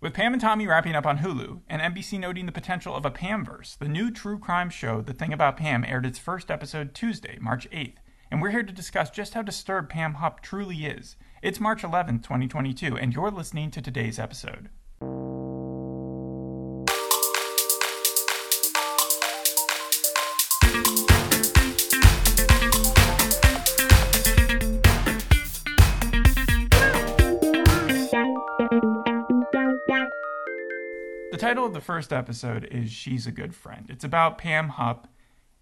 With Pam and Tommy wrapping up on Hulu, and NBC noting the potential of a Pamverse, the new true crime show The Thing About Pam aired its first episode Tuesday, March 8th, and we're here to discuss just how disturbed Pam Hupp truly is. It's March 11th, 2022, and you're listening to today's episode. Title of the first episode is She's a Good Friend. It's about Pam Hupp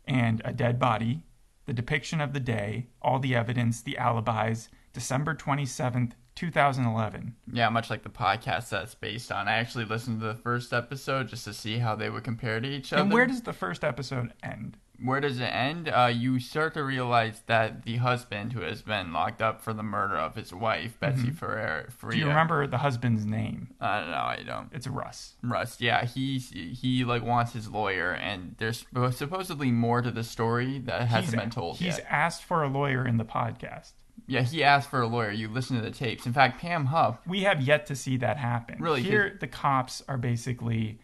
and a dead body, the depiction of the day, all the evidence, the alibis, December 27th, 2011. Yeah, much like the podcast that's based on. I actually listened to the first episode just to see how they would compare to each other. And where does the first episode end? Where does it end? Uh, you start to realize that the husband who has been locked up for the murder of his wife, Betsy Faria, Mm-hmm. Do you remember the husband's name? Uh, no, I don't. It's Russ. Russ, yeah, he he like wants his lawyer, and there's supposedly more to the story that hasn't He's- been told He's yet. asked for a lawyer in the podcast. Yeah, he asked for a lawyer. You listen to the tapes. In fact, Pam Hupp. We have yet to see that happen. Really? Here, the cops are basically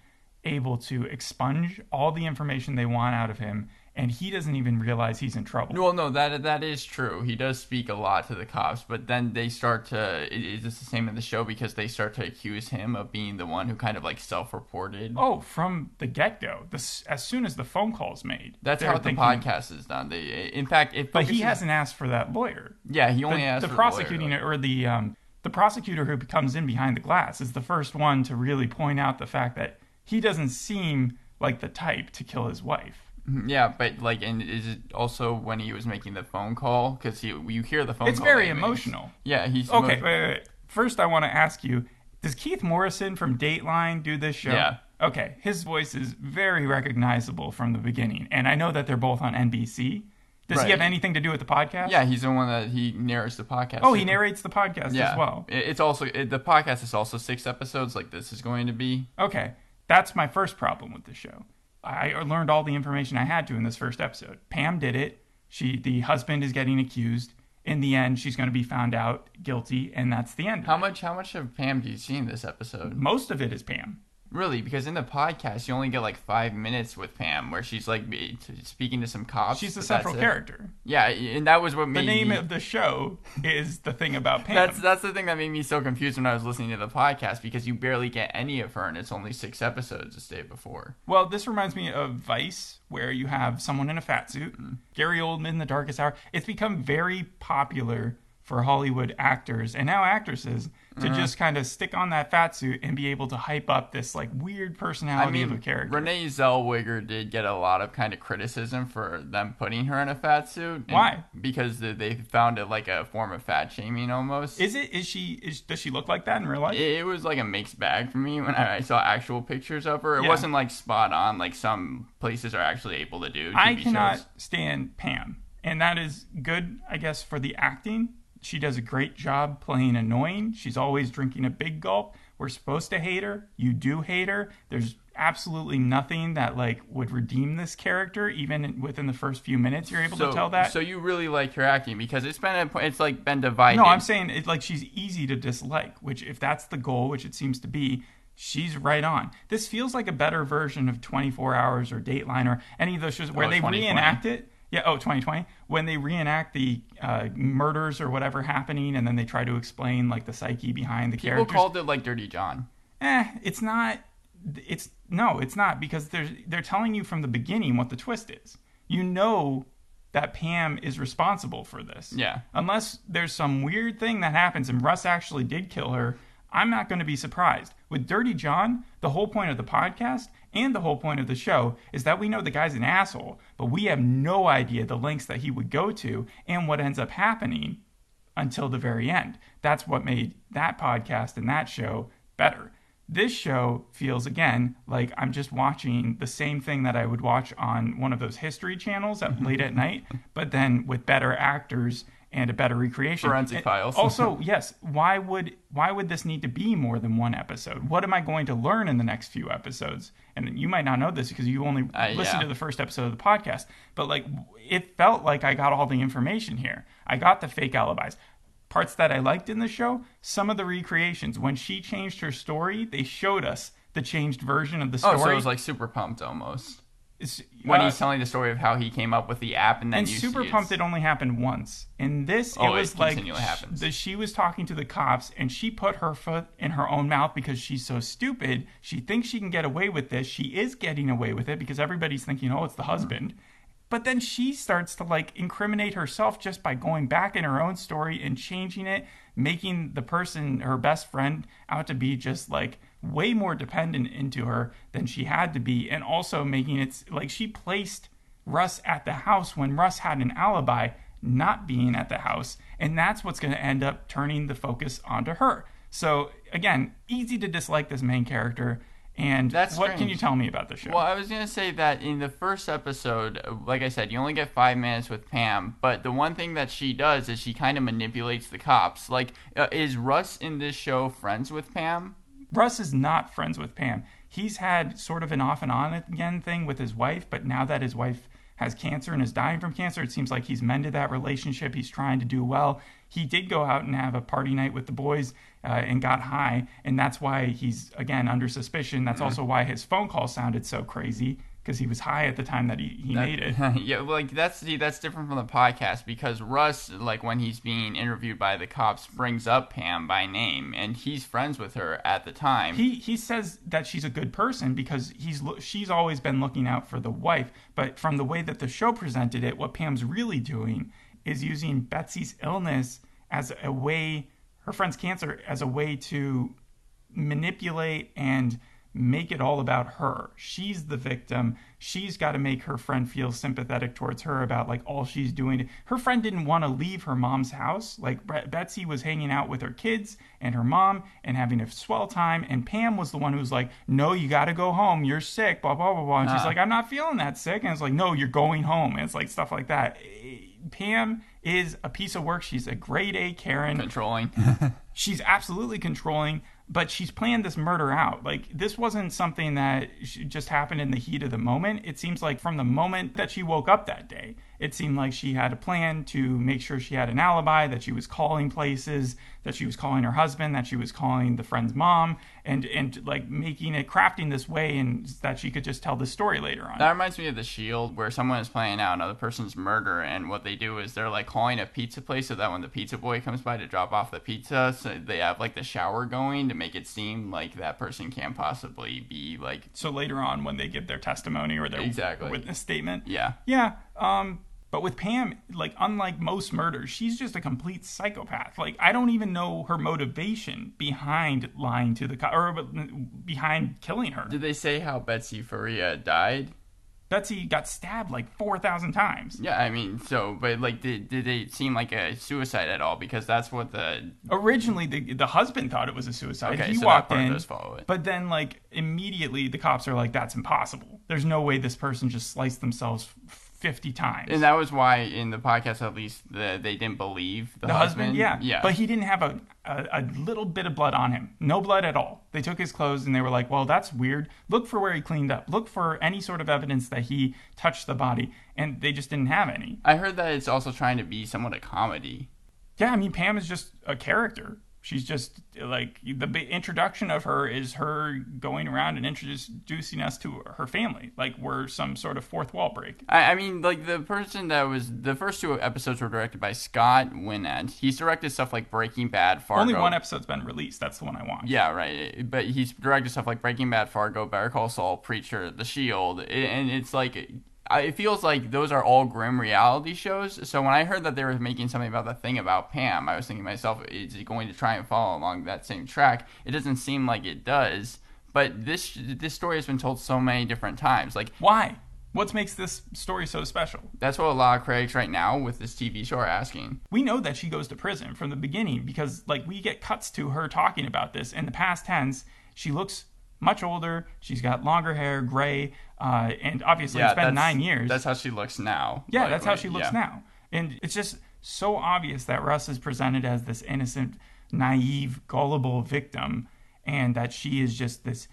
able to expunge all the information they want out of him, and he doesn't even realize he's in trouble. Well, no, that that is true. He does speak a lot to the cops, but then they start to. Is this the same in the show? Because they start to accuse him of being the one who kind of like self-reported. Oh, from the get go, this as soon as the phone call's made. That's how the thinking- podcast is done. They, in fact, it But he hasn't asked for that lawyer. Yeah, he The, only asked the for prosecuting the lawyer. or the um, the prosecutor who comes in behind the glass is the first one to really point out the fact that he doesn't seem like the type to kill his wife. Mm-hmm. Yeah, but like, and is it also when he was making the phone call? Because you you hear the phone. It's call very makes. emotional. Yeah, he's Okay, emo- wait, wait, wait. First, I want to ask you: Does Keith Morrison from Dateline do this show? Yeah. Okay, his voice is very recognizable from the beginning, and I know that they're both on NBC. Does he have anything to do with the podcast? Yeah, he's the one that he narrates the podcast. Oh, he narrates the podcast Yeah, as well. It's also it, the podcast is also six episodes, like this is going to be. Okay, that's my first problem with the show. I learned all the information I had to in this first episode. Pam did it. She, the husband, is getting accused. In the end, she's going to be found out guilty, and that's the end. How much? How much of Pam do you see in this episode? Most of it is Pam. Really? Because in the podcast, you only get like five minutes with Pam, where she's like speaking to some cops. She's the central it. character. Yeah, and that was what The name me- of the show is the thing about Pam. That's that's the thing that made me so confused when I was listening to the podcast because you barely get any of her and it's only six episodes this day before. well, this reminds me of Vice, where you have someone in a fat suit, Mm. Gary Oldman, in The Darkest Hour. It's become very popular for Hollywood actors and now actresses to Mm-hmm. just kind of stick on that fat suit and be able to hype up this like weird personality I mean, of a character. Renee Zellweger did get a lot of kind of criticism for them putting her in a fat suit. Why? Because they- found it like a form of fat shaming almost. Is it? Is she? Is does she look like that in real life? it, it was like a mixed bag for me when I saw actual pictures of her. It Yeah. wasn't like spot on like some places are actually able to do. I cannot shows. stand Pam, and that is good, I guess, for the acting. She does a great job playing annoying. She's always drinking a big gulp. We're supposed to hate her. You do hate her. There's absolutely nothing that like would redeem this character, even within the first few minutes. You're able So, to tell that. so you really like her acting because it's been a, it's like been divided. no, I'm saying it like she's easy to dislike. Which, if that's the goal, which it seems to be, she's right on. This feels like a better version of 24 Hours or Dateline or any of those shows where Oh, they reenact it. Yeah, oh, 2020. When they reenact the uh, murders or whatever happening, and then they try to explain like the psyche behind the People characters. People called it like Dirty John. eh, it's not. It's no, it's not because they're they're telling you from the beginning what the twist is. You know that Pam is responsible for this. Yeah. Unless there's some weird thing that happens and Russ actually did kill her, I'm not going to be surprised. With Dirty John, the whole point of the podcast and the whole point of the show is that we know the guy's an asshole, but we have no idea the lengths that he would go to and what ends up happening until the very end. That's what made that podcast and that show better. This show feels again like I'm just watching the same thing that I would watch on one of those history channels at mm-hmm. late at night, but then with better actors and a better recreation. Forensic And Files. also, yes, why would why would this need to be more than one episode? What am I going to learn in the next few episodes? And you might not know this because you only Uh, listened yeah. to the first episode of the podcast, but like it felt like I got all the information here. I got the fake alibis. parts that I liked in the show, some of the recreations. When she changed her story, they showed us the changed version of the story. Oh, so it was like super pumped almost. When uh, he's telling the story of how he came up with the app and then and Super Pumped, it only happened once. In this, Oh, it it was like continually happens. the, she was talking to the cops, and she put her foot in her own mouth because she's so stupid. She thinks she can get away with this. She is getting away with it because everybody's thinking, "Oh, it's the husband." But then she starts to like incriminate herself just by going back in her own story and changing it, making the person, her best friend, out to be just like way more dependent into her than she had to be, and also making it like she placed Russ at the house when Russ had an alibi not being at the house, and that's what's going to end up turning the focus onto her. So again, easy to dislike this main character. And That's what can you tell me about the show? Well, I was gonna say that in the first episode, like I said, you only get five minutes with Pam. But the one thing that she does is she kind of manipulates the cops. Like, uh, is Russ in this show friends with Pam? Russ is not friends with Pam. He's had sort of an off and on again thing with his wife, but now that his wife has cancer and is dying from cancer, it seems like he's mended that relationship. He's trying to do well. He did go out and have a party night with the boys uh, and got high, and that's why he's again under suspicion. That's also why his phone call sounded so crazy because he was high at the time that he, he made it. yeah, well, like that's see, that's different from the podcast because Russ, like when he's being interviewed by the cops, brings up Pam by name, and he's friends with her at the time. he he says that she's a good person because he's she's always been looking out for the wife but from the way that the show presented it what pam's really doing is using betsy's illness as a way her friend's cancer as a way to manipulate and make it all about her. She's the victim. She's got to make her friend feel sympathetic towards her about like all she's doing. Her friend didn't want to leave her mom's house. Like Bre- Betsy was hanging out with her kids and her mom and having a swell time. And Pam was the one who was like, "No, you got to go home. You're sick." Blah blah blah blah. And she's Ah. like, "I'm not feeling that sick." And it's like, "No, you're going home." And it's like stuff like that. Pam is a piece of work. She's a grade A Karen controlling. she's absolutely controlling but she's planned this murder out. Like this wasn't something that just happened in the heat of the moment. It seems like from the moment that she woke up that day it seemed like she had a plan to make sure she had an alibi that she was calling places that she was calling her husband that she was calling the friend's mom and and like making it crafting this way and that she could just tell the story later on. That reminds me of The Shield, where someone is planning out another person's murder, and what they do is they're like calling a pizza place so that when the pizza boy comes by to drop off the pizza, so they have like the shower going to make it seem like that person can't possibly be like, so later on when they give their testimony or their Exactly. witness statement yeah. Yeah. Um, but with Pam, like unlike most murders, she's just a complete psychopath. Like I don't even know her motivation behind lying to the co- or behind killing her. Did they say how Betsy Faria died? Betsy got stabbed like four thousand times. Yeah, I mean, so, but like, did, did it seem like a suicide at all? Because that's what the. Originally, the the husband thought it was a suicide. Okay, he so walked in, does follow it. but then like immediately the cops are like, "That's impossible. There's no way this person just sliced themselves fifty times." And that was why in the podcast, at least, the, they didn't believe the, The husband, yeah. Yeah. But he didn't have a, a, a little bit of blood on him. No blood at all. They took his clothes and they were like, well, that's weird. Look for where he cleaned up. Look for any sort of evidence that he touched the body. And they just didn't have any. I heard that it's also trying to be somewhat a comedy. Yeah, I mean, Pam is just a character. She's just like the introduction of her is her going around and introducing us to her family, like we're some sort of fourth wall break. I, I mean, like the person that was the first two episodes were directed by Scott Winant. He's directed stuff like Breaking Bad, Fargo. Only one episode's been released. That's the one I want. Yeah, right. But he's directed stuff like Breaking Bad, Fargo, Better Call Saul, Preacher, The Shield, and it's like it feels like those are all grim reality shows. So when I heard that they were making something about the thing about Pam, I was thinking to myself, is it going to try and follow along that same track? It doesn't seem like it does. But this this story has been told so many different times. Like Why? What makes this story so special? that's what a lot of critics right now with this TV show are asking. we know that she goes to prison from the beginning because like we get cuts to her talking about this in the past tense she looks much older she's got longer hair gray uh, and obviously it's been nine years That's how she looks now. yeah Like, that's how she looks yeah. now and it's just so obvious that russ is presented as this innocent naive gullible victim and that she is just this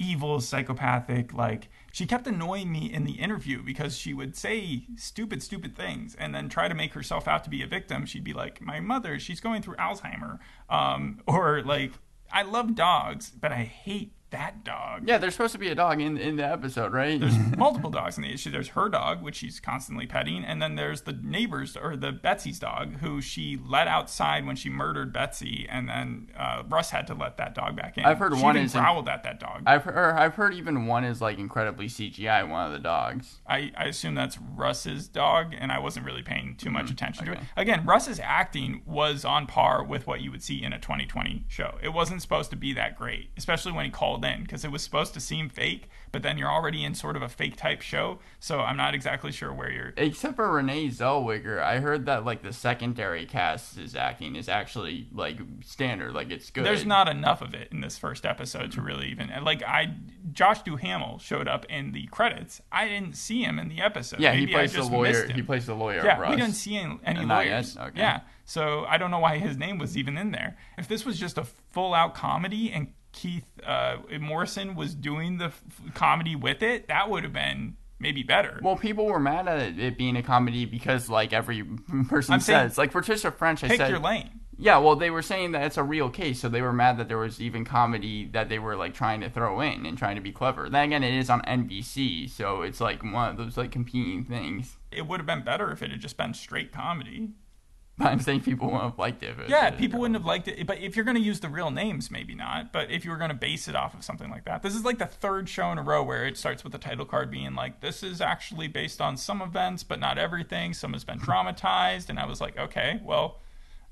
evil, psychopathic. Like she kept annoying me in the interview because she would say stupid, stupid things and then try to make herself out to be a victim. She'd be like, "My mother, she's going through Alzheimer," um, or like, "I love dogs, but I hate that dog." Yeah, there's supposed to be a dog in, in the episode, right? There's multiple dogs in the issue. There's her dog, which she's constantly petting, and then there's the neighbor's or the Betsy's dog, who she let outside when she murdered Betsy, and then uh, Russ had to let that dog back in. I've heard she one even is in- growled at that dog. I've heard, I've heard even one is like incredibly CGI, one of the dogs. I, I assume that's Russ's dog, and I wasn't really paying too much attention to it. Again, Russ's acting was on par with what you would see in a 2020 show. It wasn't supposed to be that great, especially when he called in, because it was supposed to seem fake, but then you're already in sort of a fake type show, so I'm not exactly sure where you're. Except for Renee Zellweger, I heard that like the secondary cast is acting is actually like standard, like it's good. There's not enough of it in this first episode to really even like I. Josh Duhamel showed up in the credits. I didn't see him in the episode. Yeah, he Maybe I plays the lawyer. He plays the lawyer. Yeah, Russ. we didn't see any, any lawyers. Okay. Yeah, so I don't know why his name was even in there. If this was just a full-out comedy and Keith uh, Morrison was doing the f- comedy with it, that would have been maybe better. Well, people were mad at it being a comedy because, like every person I'm saying- says, like Patricia French, I Pick said, your lane. yeah. Well, they were saying that it's a real case, so they were mad that there was even comedy that they were like trying to throw in and trying to be clever. Then again, it is on NBC, so it's like one of those like competing things. It would have been better if it had just been straight comedy. But I'm saying people wouldn't have liked it. it Yeah, was- people wouldn't have liked it. But if you're going to use the real names, maybe not. But if you were going to base it off of something like that, this is like the third show in a row where it starts with the title card being like, "This is actually based on some events, but not everything. Some has been dramatized." And I was like, "Okay, well."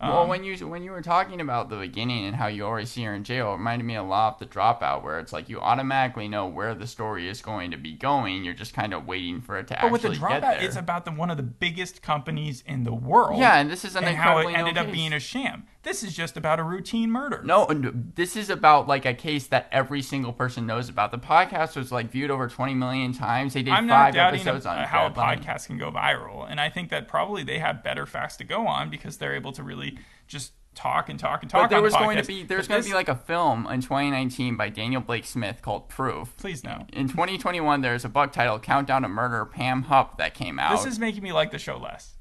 Well, um, when you when you were talking about the beginning and how you always see her in jail, it reminded me a lot of the dropout, where it's like you automatically know where the story is going to be going. You're just kind of waiting for it to But with the dropout, it's about the one of the biggest companies in the world. Yeah, and this is an and how it ended up being a sham. This is just about a routine murder. no, and this is about like a case that every single person knows about. The podcast was like viewed over 20 million times. They did I'm five not doubting episodes a- on how a podcast can go viral, and I think that probably they have better facts to go on because they're able to really just talk and talk and talk. But there on the was going to be there's going to be like a film in 2019 by Daniel Blake Smith called Proof. Please no. In 2021, there's a book titled Countdown to Murder, Pam Hupp, that came out. This is making me like the show less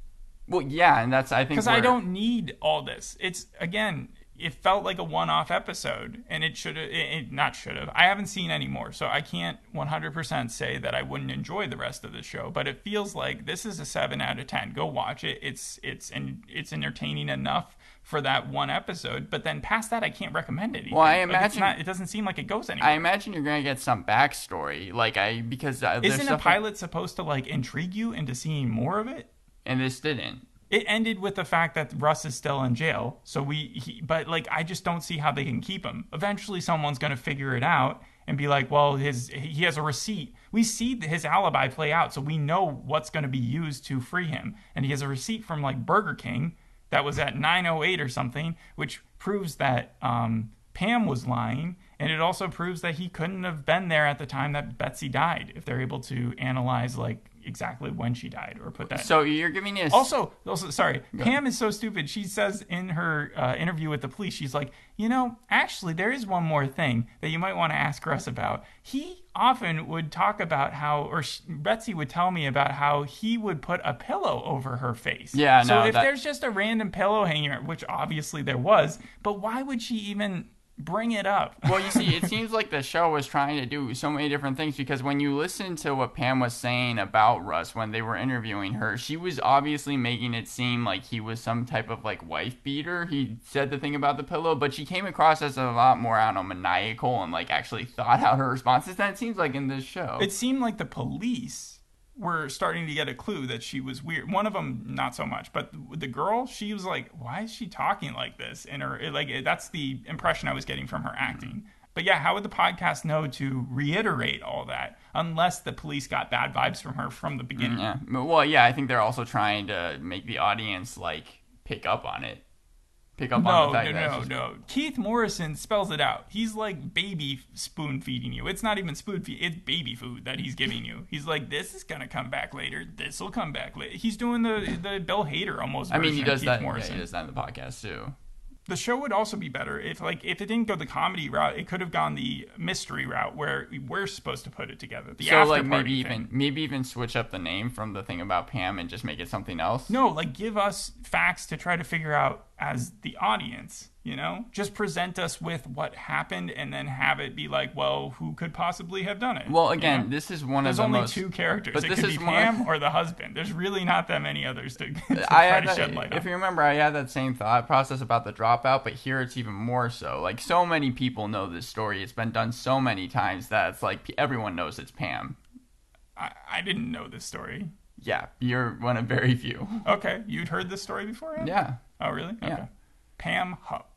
well, yeah, and that's I think because I don't need all this. It's again, it felt like a one-off episode, and it should have, it, it not should have. I haven't seen any more, so I can't 100% say that I wouldn't enjoy the rest of the show. But it feels like this is a seven out of ten. Go watch it. It's it's and it's entertaining enough for that one episode. But then past that, I can't recommend it. Well, I Like, imagine- not, it doesn't seem like it goes anywhere. I imagine you're gonna get some backstory, like I because uh, Isn't a pilot supposed to like intrigue you into seeing more of it? And this didn't. it ended with the fact that Russ is still in jail. So we, he, but like, I just don't see how they can keep him. Eventually, someone's going to figure it out and be like, well, his he has a receipt. We see his alibi play out, so we know what's going to be used to free him. And he has a receipt from like Burger King that was at 9:08 or something, which proves that um, Pam was lying. And it also proves that he couldn't have been there at the time that Betsy died. If they're able to analyze like exactly when she died or put that. So you're giving me a Also, also, sorry, Pam is so stupid. She says in her uh, interview with the police, she's like, you know, actually, there is one more thing that you might want to ask Russ about. He often would talk about how, or sh- Betsy would tell me about how he would put a pillow over her face. Yeah, So no, if that- there's just a random pillow hanging, which obviously there was, but why would she even bring it up? well, you see, it seems like the show was trying to do so many different things because when you listen to what Pam was saying about Russ when they were interviewing her, she was obviously making it seem like he was some type of like wife beater. He said the thing about the pillow, but she came across as a lot more, I don't know, maniacal and like actually thought out her responses than it seems like in this show. It seemed like the police were starting to get a clue that she was weird. One of them, not so much, but the girl, she was like, "Why is she talking like this?" And her, like, that's the impression I was getting from her acting. Mm-hmm. But yeah, how would the podcast know to reiterate all that unless the police got bad vibes from her from the mm, beginning? yeah. Well, yeah, I think they're also trying to make the audience like pick up on it. Pick up on No, the fact no, that no, just- no. Keith Morrison spells it out. He's like baby spoon feeding you. It's not even spoon feed. It's baby food that he's giving you. He's like, this is gonna come back later. This will come back later. He's doing the the Bill Hader almost. I mean, he does that. Yeah, Morrison. he does that in the podcast too. The show would also be better if, like, if it didn't go the comedy route, it could have gone the mystery route where we're supposed to put it together. The so like maybe party even maybe even switch up the name from the thing about Pam and just make it something else. No, like give us facts to try to figure out as the audience, you know? Just present us with what happened and then have it be like, well, who could possibly have done it? Well, you again, know? this is one there's of the only most. two characters. but it this could is be Pam or the husband. There's really not that many others to, to I try had to that, shed light if on. you remember, I had that same thought process about the dropout, but here it's even more so. Like so many people know this story; it's been done so many times that it's like everyone knows it's Pam. I, I didn't know this story. Yeah, you're one of very few. Okay, you'd heard this story before? Yeah. Oh, really? Yeah. Okay. Pam Hupp.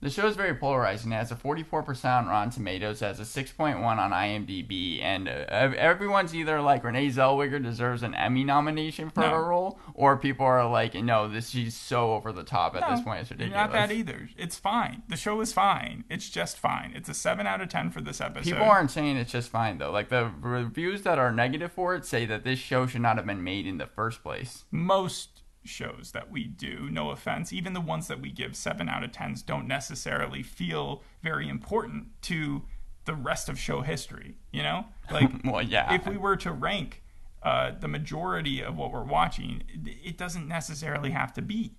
The show is very polarizing. It has a 44% on Rotten Tomatoes, it has a 6.1 on IMDb, and uh, everyone's either like Renee Zellweger deserves an Emmy nomination for No. her role, or people are like, no, this she's so over the top at No, this point. It's ridiculous. Not that either. It's fine. The show is fine. It's just fine. It's a 7 out of 10 for this episode. People aren't saying it's just fine though. Like the reviews that are negative for it say that this show should not have been made in the first place. most shows that we do, no offense, even the ones that we give 7 out of 10s don't necessarily feel very important to the rest of show history, you know? Like Well, yeah. if we were to rank uh, the majority of what we're watching, it- doesn't necessarily have to be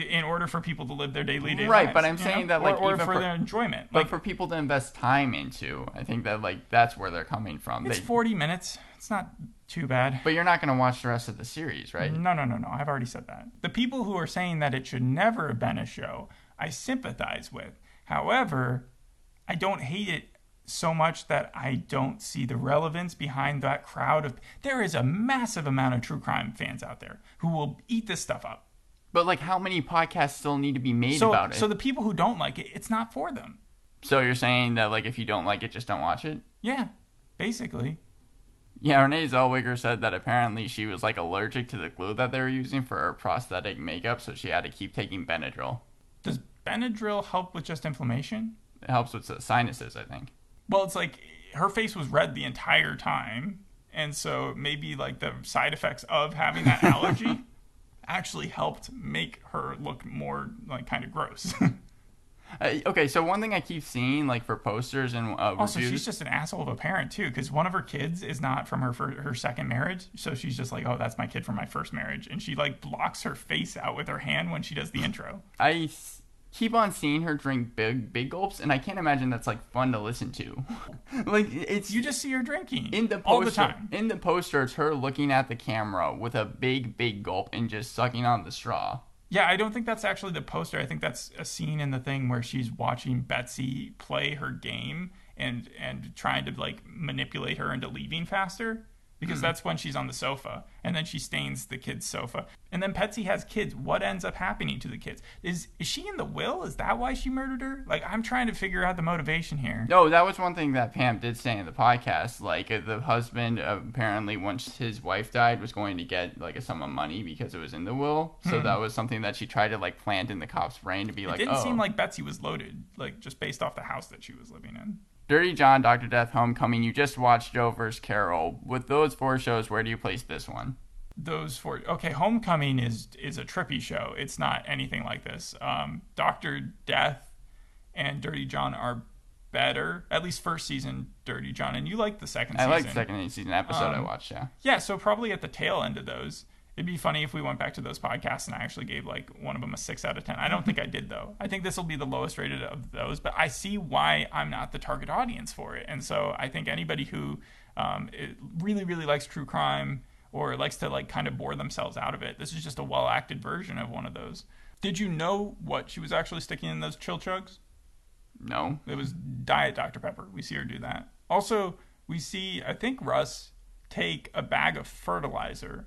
in order for people to live their daily day Right, lives, but I'm saying know? that, like, or, or even for, for- their enjoyment. but Like for people to invest time into, I think that like that's where they're coming from. it's They- 40 minutes. It's not too bad. but you're not going to watch the rest of the series, right? No, no, no, no. I've already said that. The people who are saying that it should never have been a show, I sympathize with. However, I don't hate it so much that I don't see the relevance behind that crowd of. There is a massive amount of true crime fans out there who will eat this stuff up. But like, how many podcasts still need to be made So, about it? so the people who don't like it, it's not for them. So you're saying that like if you don't like it, just don't watch it? Yeah, basically. Yeah, Renee Zellweger said that apparently she was like allergic to the glue that they were using for her prosthetic makeup, so she had to keep taking Benadryl. Does Benadryl help with just inflammation? It helps with the sinuses, I think. Well, it's like her face was red the entire time, and so maybe like the side effects of having that allergy actually helped make her look more like kind of gross. Uh, okay, so one thing I keep seeing like for posters and uh, also, reviews. she's just an asshole of a parent too, because one of her kids is not from her for her second marriage, so she's just like, oh, that's my kid from my first marriage, and she like blocks her face out with her hand when she does the intro. I keep on seeing her drink big big gulps, and I can't imagine that's like fun to listen to. like it's You just see her drinking in the poster, all the time. In the poster, it's her looking at the camera with a big big gulp and just sucking on the straw. Yeah, I don't think that's actually the poster. I think that's a scene in the thing where she's watching Betsy play her game and and trying to like manipulate her into leaving faster because that's when she's on the sofa and then she stains the kid's sofa. And then Betsy has kids. What ends up happening to the kids? Is is she in the will? Is that why she murdered her? Like I'm trying to figure out the motivation here. No, that was one thing that Pam did say in the podcast. Like uh, the husband apparently, once his wife died, was going to get like a sum of money because it was in the will. So that was something that she tried to like plant in the cop's brain to be like, it didn't oh, seem like Betsy was loaded, like just based off the house that she was living in. Dirty John, Doctor Death, Homecoming. You just watched Joe vs. Carole. With those four shows, where do you place this one? those four okay homecoming is is a trippy show it's not anything like this um dr death and dirty john are better at least first season dirty john and you like the second I season like the second season episode I Um, watched. Yeah. yeah so probably at the tail end of those it'd be funny if we went back to those podcasts and i actually gave like one of them a six out of ten i don't think i did though i think this will be the lowest rated of those but i see why i'm not the target audience for it and so i think anybody who um, really really likes true crime or likes to like kind of bore themselves out of it this is just a well acted version of one of those did you know what she was actually sticking in those chill chugs No. it was Diet Dr. Pepper. We see her do that. Also, we see, I think, Russ take a bag of fertilizer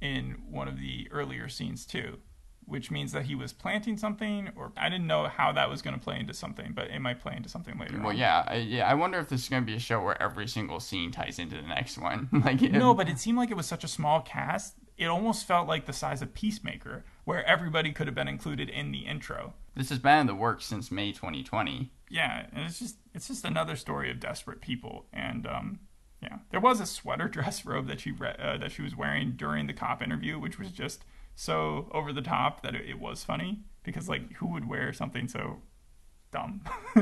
in one of the earlier scenes, too, which means that he was planting something, or I didn't know how that was going to play into something, but it might play into something later. Well, on. yeah, I, yeah. I wonder if this is going to be a show where every single scene ties into the next one. like, No, but it seemed like it was such a small cast. It almost felt like the size of Peacemaker, where everybody could have been included in the intro. this has been in the works since May 2020. yeah, and it's just it's just another story of desperate people. And um, yeah, there was a sweater dress robe that she re- uh, that she was wearing during the cop interview, which was just so over the top that it, it was funny because like who would wear something so dumb?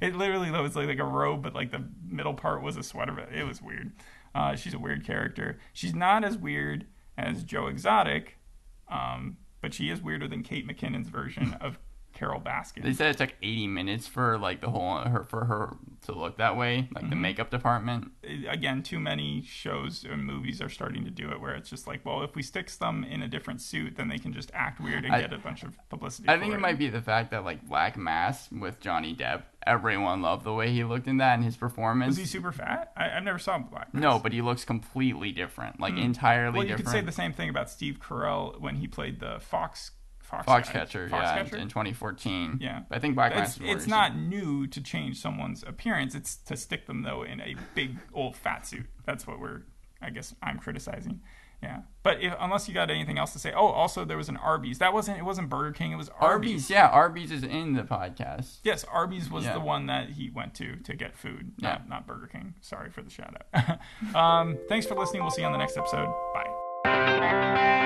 it literally was like, like a robe, but like the middle part was a sweater. It was weird. Uh, she's a weird character. She's not as weird as Joe Exotic, um, but she is weirder than Kate McKinnon's version of Carole Baskin. They said it took 80 minutes for like the whole her for her to look that way, like the makeup department. again, too many shows and movies are starting to do it where it's just like, well, if we stick them in a different suit, then they can just act weird and I- get a bunch of publicity. I think it might be the fact that like Black Mass with Johnny Depp, everyone loved the way he looked in that and his performance. Was he super fat? I, I've never saw him black. no, but he looks completely different, like entirely Hmm. Well, you different. could say the same thing about Steve Carell when he played the Fox Fox Foxcatcher, yeah, in 2014. Yeah. But I think Black. It's, it's not new to change someone's appearance. It's to stick them though in a big old fat suit. That's what we're. I guess I'm criticizing. Yeah, but if, unless you got anything else to say, oh, also there was an Arby's. That wasn't. It wasn't Burger King. It was Arby's. Arby's. Yeah, Arby's is in the podcast. Yes, Arby's was Yeah. the one that he went to to get food, not, Yeah. not Burger King. Sorry for the shout out. um, thanks for listening. We'll see you on the next episode. Bye.